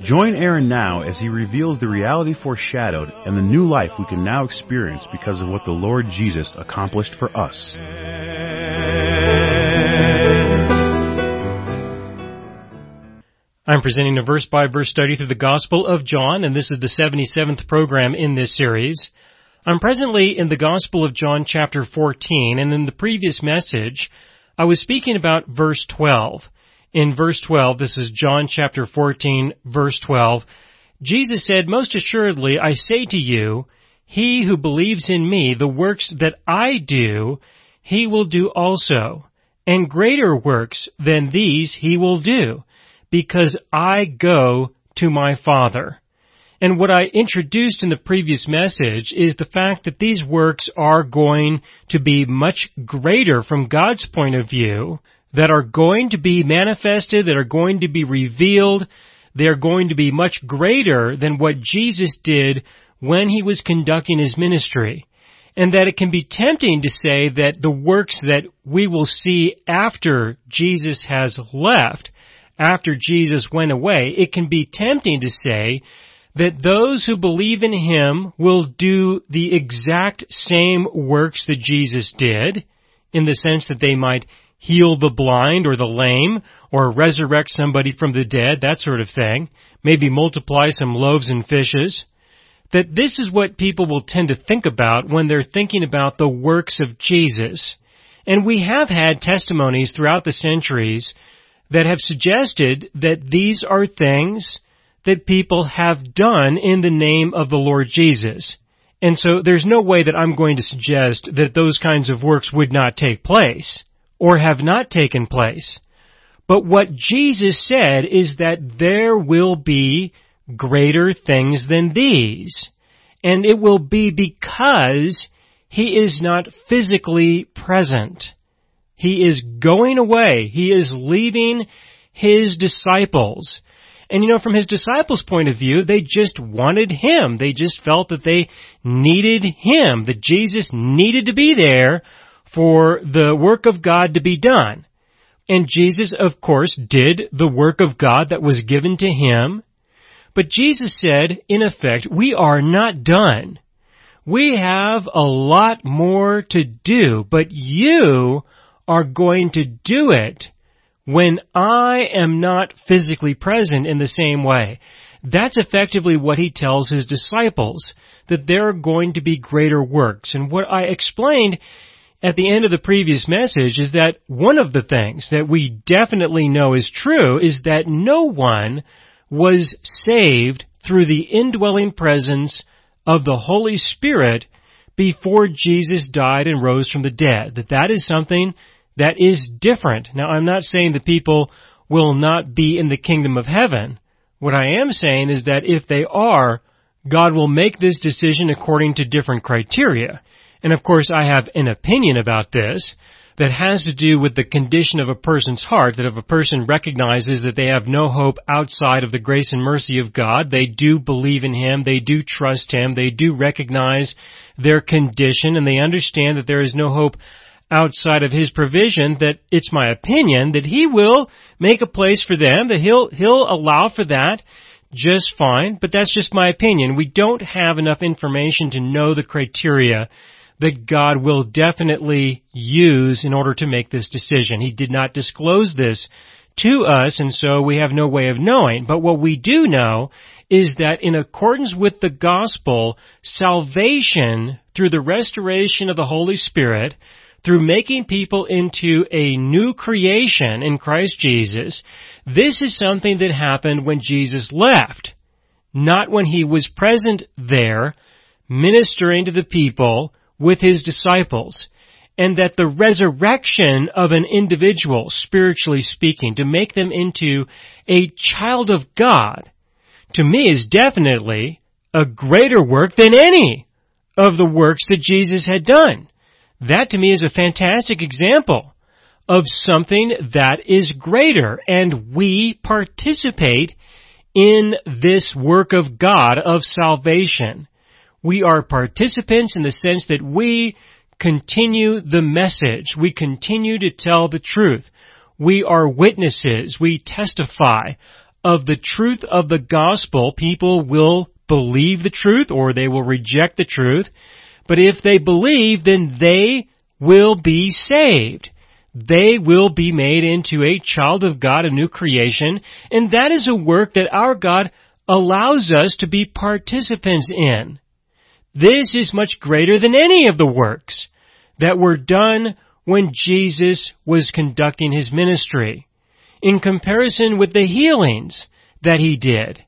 Join Aaron now as he reveals the reality foreshadowed and the new life we can now experience because of what the Lord Jesus accomplished for us. I'm presenting a verse by verse study through the Gospel of John, and this is the 77th program in this series. I'm presently in the Gospel of John chapter 14, and in the previous message, I was speaking about verse 12. In verse 12, this is John chapter 14, verse 12, Jesus said, Most assuredly, I say to you, he who believes in me, the works that I do, he will do also. And greater works than these he will do, because I go to my Father. And what I introduced in the previous message is the fact that these works are going to be much greater from God's point of view, that are going to be manifested, that are going to be revealed, they're going to be much greater than what Jesus did when he was conducting his ministry. And that it can be tempting to say that the works that we will see after Jesus has left, after Jesus went away, it can be tempting to say that those who believe in Him will do the exact same works that Jesus did, in the sense that they might heal the blind or the lame, or resurrect somebody from the dead, that sort of thing, maybe multiply some loaves and fishes, that this is what people will tend to think about when they're thinking about the works of Jesus. And we have had testimonies throughout the centuries that have suggested that these are things that people have done in the name of the Lord Jesus. And so there's no way that I'm going to suggest that those kinds of works would not take place or have not taken place. But what Jesus said is that there will be greater things than these. And it will be because he is not physically present. He is going away. He is leaving his disciples. And you know, from his disciples' point of view, they just wanted him. They just felt that they needed him, that Jesus needed to be there for the work of God to be done. And Jesus, of course, did the work of God that was given to him. But Jesus said, in effect, we are not done. We have a lot more to do, but you are going to do it when I am not physically present in the same way. That's effectively what he tells his disciples, that there are going to be greater works. And what I explained at the end of the previous message is that one of the things that we definitely know is true is that no one was saved through the indwelling presence of the Holy Spirit before Jesus died and rose from the dead. That that is something that is different. Now, I'm not saying that people will not be in the kingdom of heaven. What I am saying is that if they are, God will make this decision according to different criteria. And of course, I have an opinion about this that has to do with the condition of a person's heart, that if a person recognizes that they have no hope outside of the grace and mercy of God, they do believe in Him, they do trust Him, they do recognize their condition, and they understand that there is no hope outside of his provision that it's my opinion that he will make a place for them, that he'll, he'll allow for that just fine, but that's just my opinion. We don't have enough information to know the criteria that God will definitely use in order to make this decision. He did not disclose this to us, and so we have no way of knowing. But what we do know is that in accordance with the gospel, salvation through the restoration of the Holy Spirit through making people into a new creation in Christ Jesus, this is something that happened when Jesus left, not when he was present there, ministering to the people with his disciples. And that the resurrection of an individual, spiritually speaking, to make them into a child of God, to me is definitely a greater work than any of the works that Jesus had done. That to me is a fantastic example of something that is greater and we participate in this work of God of salvation. We are participants in the sense that we continue the message. We continue to tell the truth. We are witnesses. We testify of the truth of the gospel. People will believe the truth or they will reject the truth. But if they believe, then they will be saved. They will be made into a child of God, a new creation, and that is a work that our God allows us to be participants in. This is much greater than any of the works that were done when Jesus was conducting his ministry. In comparison with the healings that he did,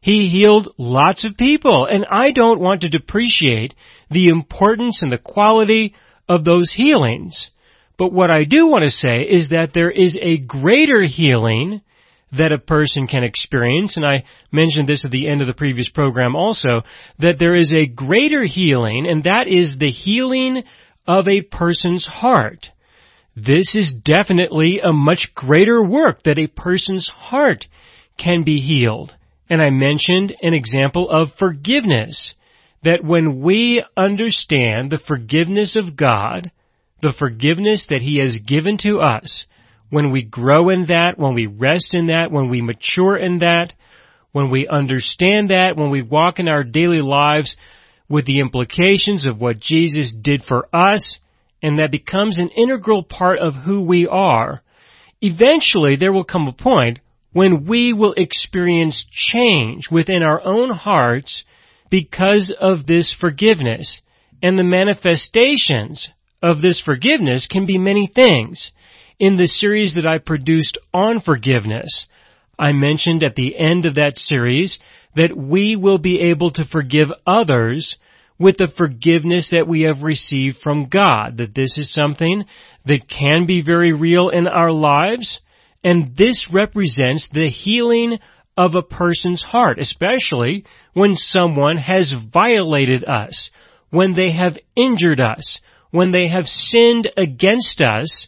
he healed lots of people, and I don't want to depreciate the importance and the quality of those healings. But what I do want to say is that there is a greater healing that a person can experience, and I mentioned this at the end of the previous program also, that there is a greater healing, and that is the healing of a person's heart. This is definitely a much greater work that a person's heart can be healed. And I mentioned an example of forgiveness. That when we understand the forgiveness of God, the forgiveness that He has given to us, when we grow in that, when we rest in that, when we mature in that, when we understand that, when we walk in our daily lives with the implications of what Jesus did for us, and that becomes an integral part of who we are, eventually there will come a point when we will experience change within our own hearts because of this forgiveness. And the manifestations of this forgiveness can be many things. In the series that I produced on forgiveness, I mentioned at the end of that series that we will be able to forgive others with the forgiveness that we have received from God, that this is something that can be very real in our lives, and this represents the healing of a person's heart, especially when someone has violated us, when they have injured us, when they have sinned against us,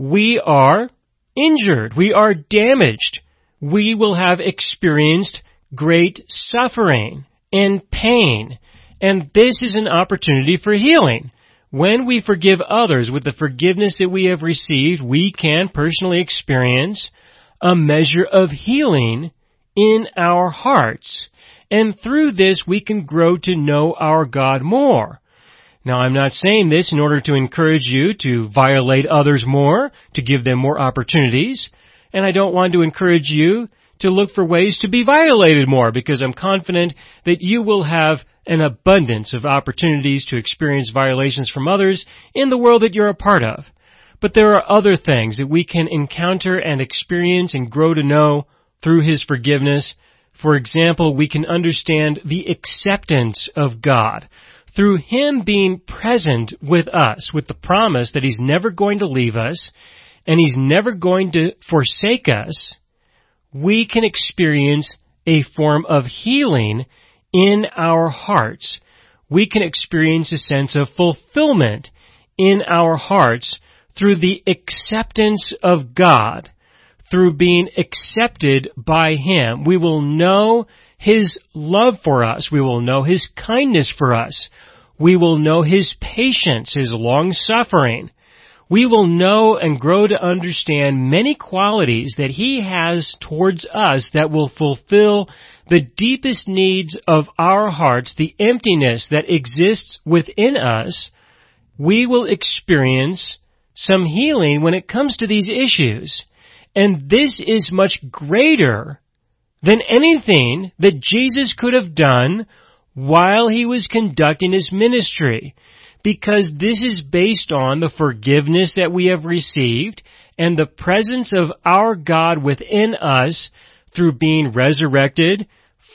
we are injured. We are damaged. We will have experienced great suffering and pain. And this is an opportunity for healing. When we forgive others with the forgiveness that we have received, we can personally experience a measure of healing in our hearts. And through this, we can grow to know our God more. Now I'm not saying this in order to encourage you to violate others more, to give them more opportunities, and I don't want to encourage you to look for ways to be violated more because I'm confident that you will have an abundance of opportunities to experience violations from others in the world that you're a part of. But there are other things that we can encounter and experience and grow to know through His forgiveness. For example, we can understand the acceptance of God through Him being present with us, with the promise that He's never going to leave us, and He's never going to forsake us, we can experience a form of healing in our hearts. We can experience a sense of fulfillment in our hearts through the acceptance of God, through being accepted by Him. We will know his love for us. We will know His kindness for us. We will know His patience, His long suffering. We will know and grow to understand many qualities that He has towards us that will fulfill the deepest needs of our hearts, the emptiness that exists within us. We will experience some healing when it comes to these issues. And this is much greater than anything that Jesus could have done while he was conducting his ministry. Because this is based on the forgiveness that we have received and the presence of our God within us through being resurrected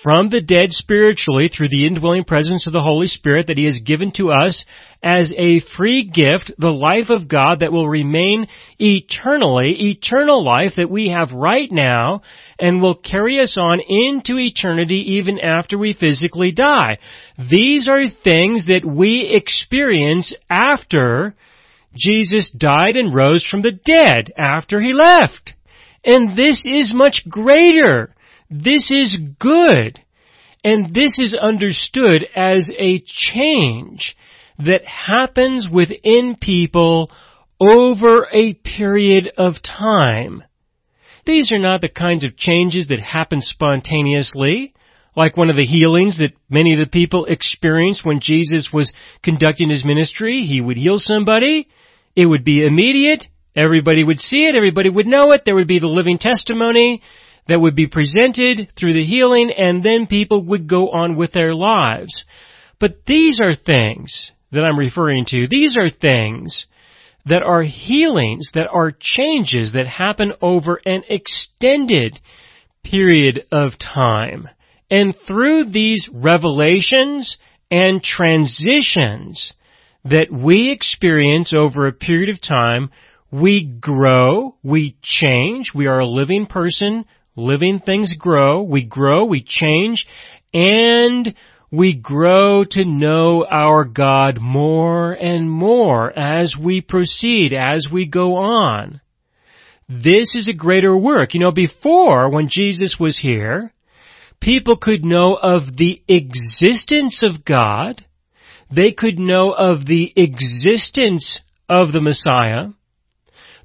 from the dead spiritually through the indwelling presence of the Holy Spirit that He has given to us as a free gift, the life of God that will remain eternally, eternal life that we have right now and will carry us on into eternity even after we physically die. These are things that we experience after Jesus died and rose from the dead, after He left. And this is much greater this is good. And this is understood as a change that happens within people over a period of time. These are not the kinds of changes that happen spontaneously, like one of the healings that many of the people experienced when Jesus was conducting his ministry. He would heal somebody. It would be immediate. Everybody would see it. Everybody would know it. There would be the living testimony that would be presented through the healing and then people would go on with their lives. But these are things that I'm referring to. These are things that are healings, that are changes that happen over an extended period of time. And through these revelations and transitions that we experience over a period of time, we grow, we change, we are a living person living things grow, we grow, we change, and we grow to know our God more and more as we proceed, as we go on. This is a greater work. You know, before, when Jesus was here, people could know of the existence of God, they could know of the existence of the Messiah,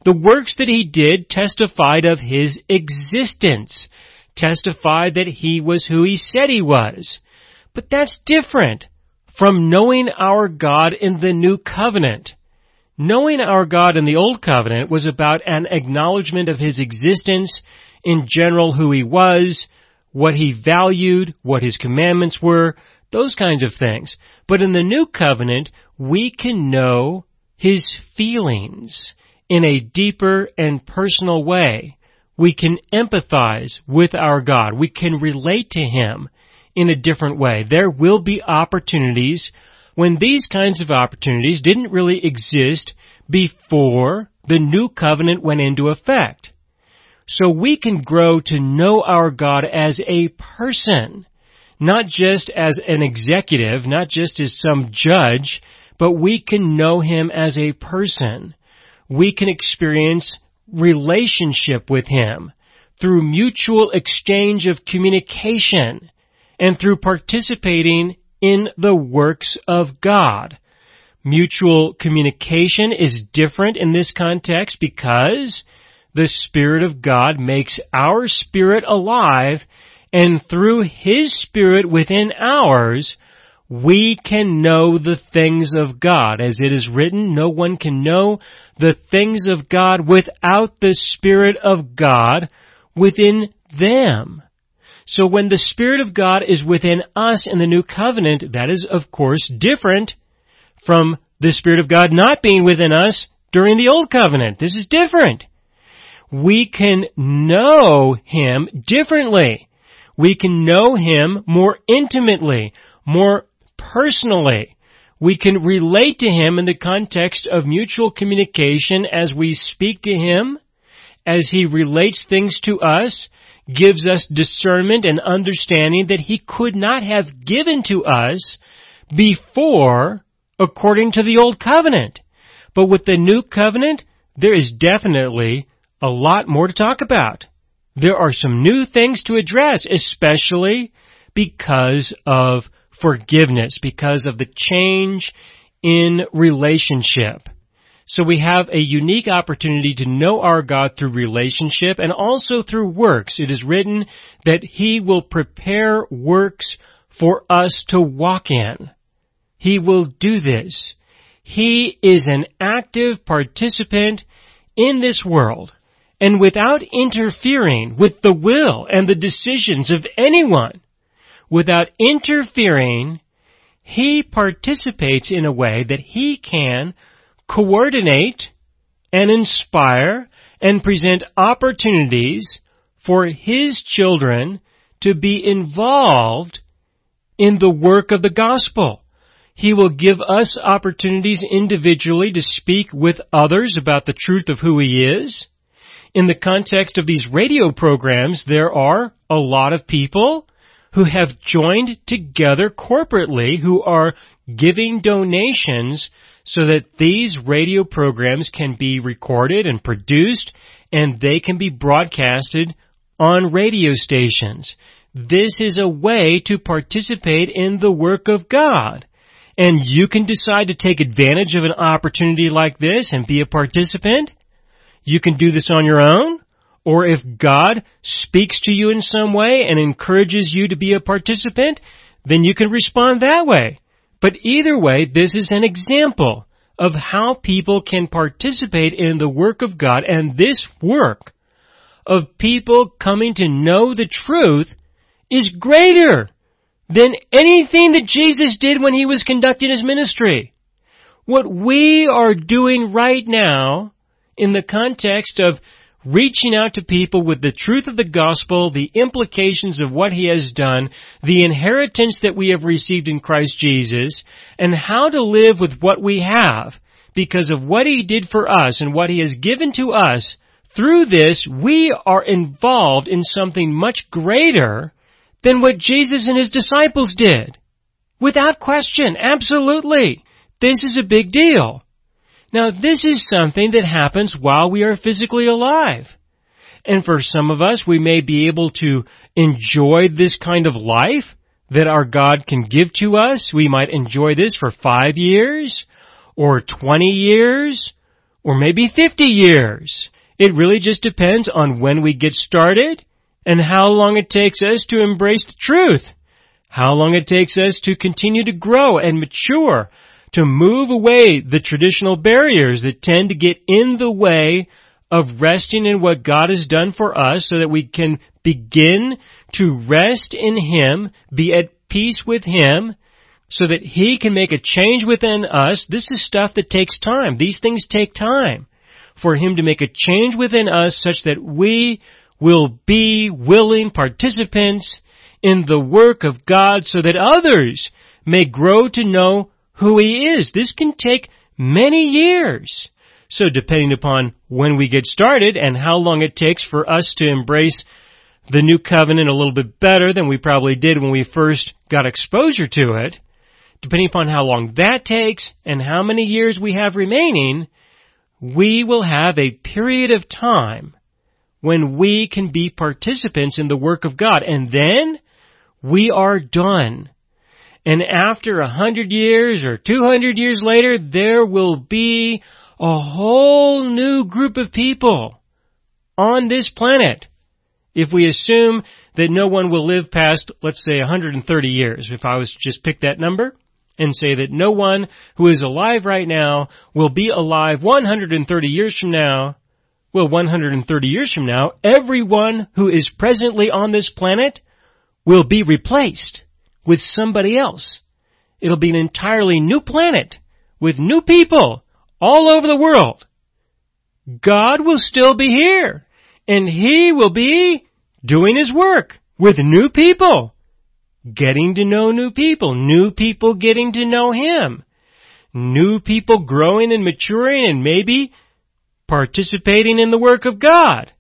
the works that he did testified of his existence, testified that he was who he said he was. But that's different from knowing our God in the new covenant. Knowing our God in the old covenant was about an acknowledgement of his existence, in general who he was, what he valued, what his commandments were, those kinds of things. But in the new covenant, we can know his feelings in a deeper and personal way. We can empathize with our God. We can relate to Him in a different way. There will be opportunities when these kinds of opportunities didn't really exist before the new covenant went into effect. So we can grow to know our God as a person, not just as an executive, not just as some judge, but we can know Him as a person we can experience relationship with Him through mutual exchange of communication and through participating in the works of God. Mutual communication is different in this context because the Spirit of God makes our spirit alive and through His Spirit within ours, we can know the things of God. As it is written, no one can know the things of God without the Spirit of God within them. So when the Spirit of God is within us in the new covenant, that is of course different from the Spirit of God not being within us during the old covenant. This is different. We can know Him differently. We can know Him more intimately, more personally. We can relate to Him in the context of mutual communication as we speak to Him, as He relates things to us, gives us discernment and understanding that He could not have given to us before according to the Old Covenant. But with the New Covenant, there is definitely a lot more to talk about. There are some new things to address, especially because of forgiveness because of the change in relationship. So we have a unique opportunity to know our God through relationship and also through works. It is written that He will prepare works for us to walk in. He will do this. He is an active participant in this world and without interfering with the will and the decisions of anyone without interfering, he participates in a way that he can coordinate and inspire and present opportunities for his children to be involved in the work of the gospel. He will give us opportunities individually to speak with others about the truth of who He is. In the context of these radio programs, there are a lot of people who have joined together corporately who are giving donations so that these radio programs can be recorded and produced and they can be broadcasted on radio stations. This is a way to participate in the work of God. And you can decide to take advantage of an opportunity like this and be a participant. You can do this on your own. Or if God speaks to you in some way and encourages you to be a participant, then you can respond that way. But either way, this is an example of how people can participate in the work of God and this work of people coming to know the truth is greater than anything that Jesus did when he was conducting his ministry. What we are doing right now in the context of reaching out to people with the truth of the gospel, the implications of what he has done, the inheritance that we have received in Christ Jesus, and how to live with what we have because of what he did for us and what he has given to us. Through this, we are involved in something much greater than what Jesus and his disciples did. Without question, absolutely. This is a big deal. Now this is something that happens while we are physically alive. And for some of us, we may be able to enjoy this kind of life that our God can give to us. We might enjoy this for five years, or 20 years, or maybe 50 years. It really just depends on when we get started and how long it takes us to embrace the truth. How long it takes us to continue to grow and mature to move away the traditional barriers that tend to get in the way of resting in what God has done for us so that we can begin to rest in Him, be at peace with Him, so that He can make a change within us. This is stuff that takes time. These things take time for Him to make a change within us such that we will be willing participants in the work of God so that others may grow to know who He is. This can take many years. So depending upon when we get started and how long it takes for us to embrace the new covenant a little bit better than we probably did when we first got exposure to it, depending upon how long that takes and how many years we have remaining, we will have a period of time when we can be participants in the work of God. And then we are done. And after a hundred years or two hundred years later, there will be a whole new group of people on this planet. If we assume that no one will live past, let's say, 130 years, if I was to just pick that number and say that no one who is alive right now will be alive 130 years from now, well, 130 years from now, everyone who is presently on this planet will be replaced with somebody else. It'll be an entirely new planet with new people all over the world. God will still be here and He will be doing His work with new people, getting to know new people, new people getting to know Him, new people growing and maturing and maybe participating in the work of God.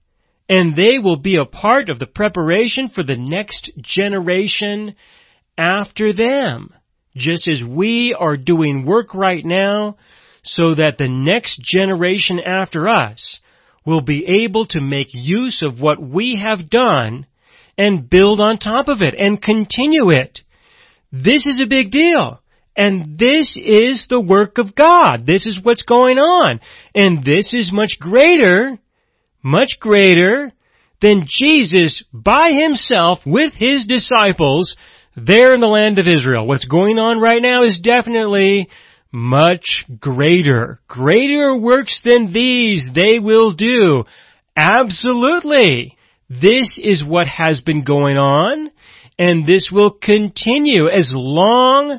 And they will be a part of the preparation for the next generation after them, just as we are doing work right now so that the next generation after us will be able to make use of what we have done and build on top of it and continue it. This is a big deal. And this is the work of God. This is what's going on. And this is much greater, much greater than Jesus by himself with his disciples there in the land of Israel. What's going on right now is definitely much greater. Greater works than these they will do. Absolutely. This is what has been going on, and this will continue as long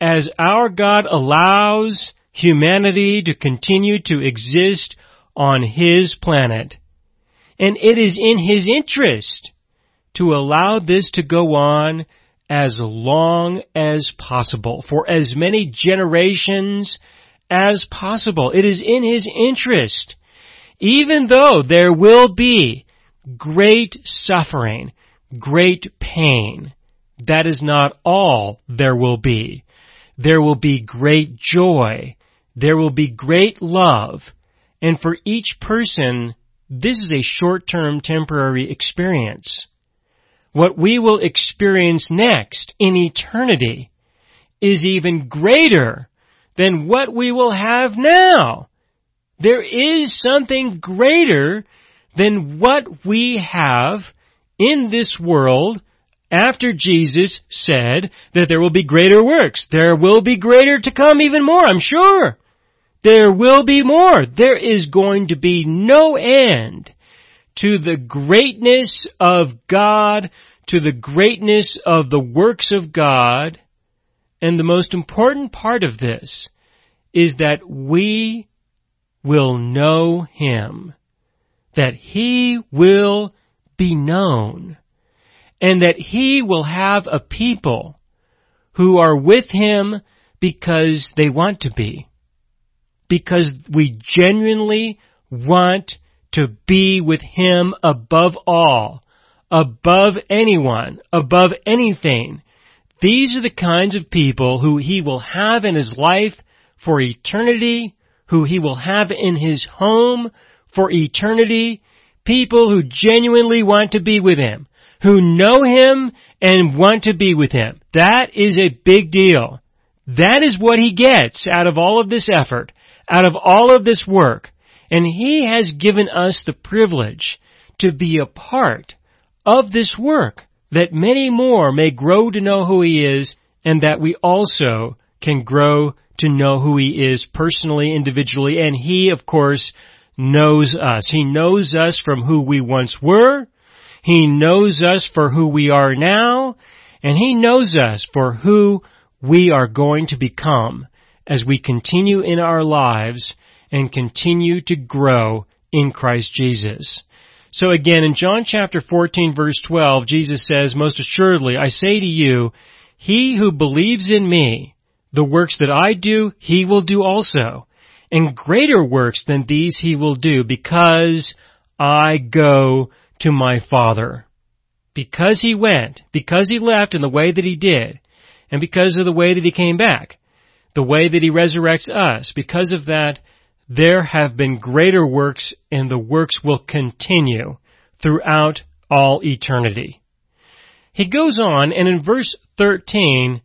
as our God allows humanity to continue to exist on His planet. And it is in His interest to allow this to go on as long as possible, for as many generations as possible. It is in His interest. Even though there will be great suffering, great pain, that is not all there will be. There will be great joy. There will be great love. And for each person, this is a short-term temporary experience. What we will experience next in eternity is even greater than what we will have now. There is something greater than what we have in this world after Jesus said that there will be greater works. There will be greater to come even more, I'm sure. There will be more. There is going to be no end to the greatness of God, to the greatness of the works of God. And the most important part of this is that we will know Him. That He will be known. And that He will have a people who are with Him because they want to be because we genuinely want to be with Him above all, above anyone, above anything. These are the kinds of people who He will have in His life for eternity, who He will have in His home for eternity, people who genuinely want to be with Him, who know Him and want to be with Him. That is a big deal. That is what He gets out of all of this effort out of all of this work, and He has given us the privilege to be a part of this work, that many more may grow to know who He is, and that we also can grow to know who He is personally, individually, and He, of course, knows us. He knows us from who we once were, He knows us for who we are now, and He knows us for who we are going to become as we continue in our lives and continue to grow in Christ Jesus. So again, in John chapter 14 verse 12, Jesus says, Most assuredly, I say to you, he who believes in me, the works that I do, he will do also. And greater works than these he will do because I go to my Father. Because he went, because he left in the way that he did, and because of the way that he came back, the way that He resurrects us. Because of that, there have been greater works and the works will continue throughout all eternity. He goes on and in verse 13,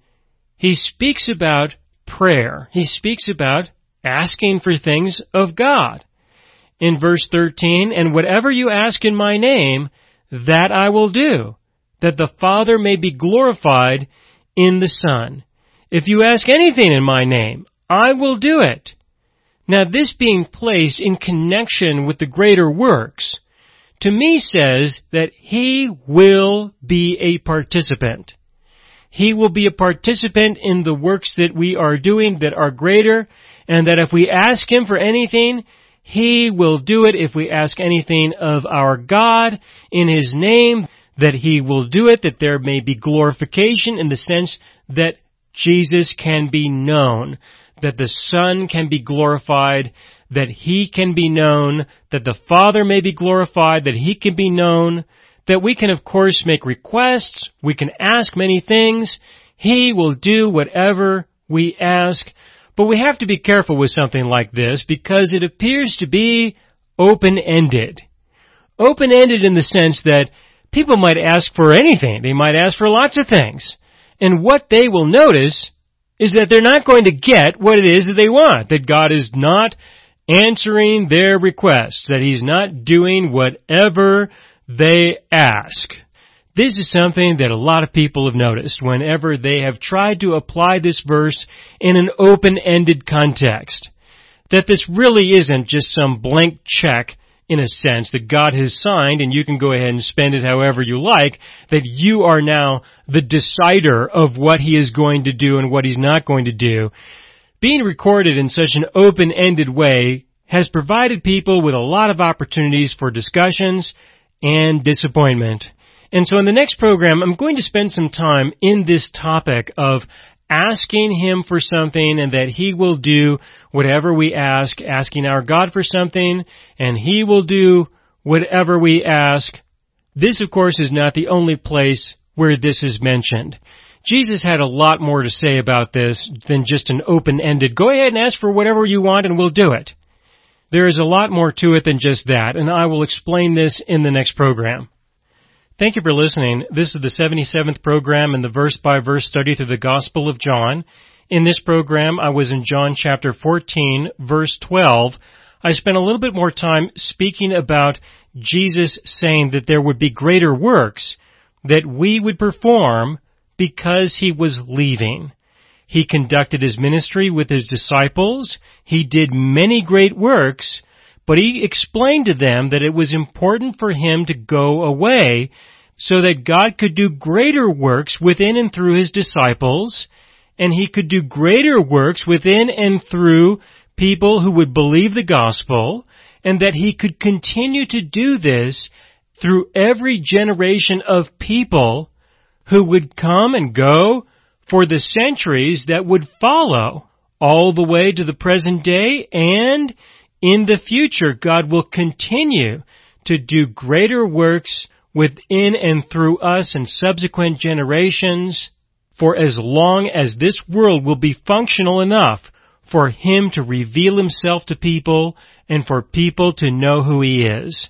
he speaks about prayer. He speaks about asking for things of God. In verse 13, and whatever you ask in my name, that I will do, that the Father may be glorified in the Son. If you ask anything in my name, I will do it. Now this being placed in connection with the greater works, to me says that he will be a participant. He will be a participant in the works that we are doing that are greater, and that if we ask him for anything, he will do it if we ask anything of our God in his name, that he will do it, that there may be glorification in the sense that Jesus can be known, that the Son can be glorified, that He can be known, that the Father may be glorified, that He can be known, that we can of course make requests, we can ask many things, He will do whatever we ask, but we have to be careful with something like this because it appears to be open-ended. Open-ended in the sense that people might ask for anything. They might ask for lots of things. And what they will notice is that they're not going to get what it is that they want, that God is not answering their requests, that He's not doing whatever they ask. This is something that a lot of people have noticed whenever they have tried to apply this verse in an open-ended context. That this really isn't just some blank check in a sense that God has signed and you can go ahead and spend it however you like, that you are now the decider of what He is going to do and what He's not going to do. Being recorded in such an open-ended way has provided people with a lot of opportunities for discussions and disappointment. And so in the next program, I'm going to spend some time in this topic of asking Him for something and that He will do whatever we ask, asking our God for something and He will do whatever we ask. This of course is not the only place where this is mentioned. Jesus had a lot more to say about this than just an open-ended, go ahead and ask for whatever you want and we'll do it. There is a lot more to it than just that, and I will explain this in the next program. Thank you for listening. This is the 77th program in the verse by verse study through the Gospel of John. In this program, I was in John chapter 14, verse 12. I spent a little bit more time speaking about Jesus saying that there would be greater works that we would perform because he was leaving. He conducted his ministry with his disciples. He did many great works, but he explained to them that it was important for him to go away so that God could do greater works within and through his disciples, and he could do greater works within and through people who would believe the gospel, and that he could continue to do this through every generation of people who would come and go for the centuries that would follow all the way to the present day and in the future, God will continue to do greater works within and through us and subsequent generations for as long as this world will be functional enough for Him to reveal Himself to people and for people to know who He is.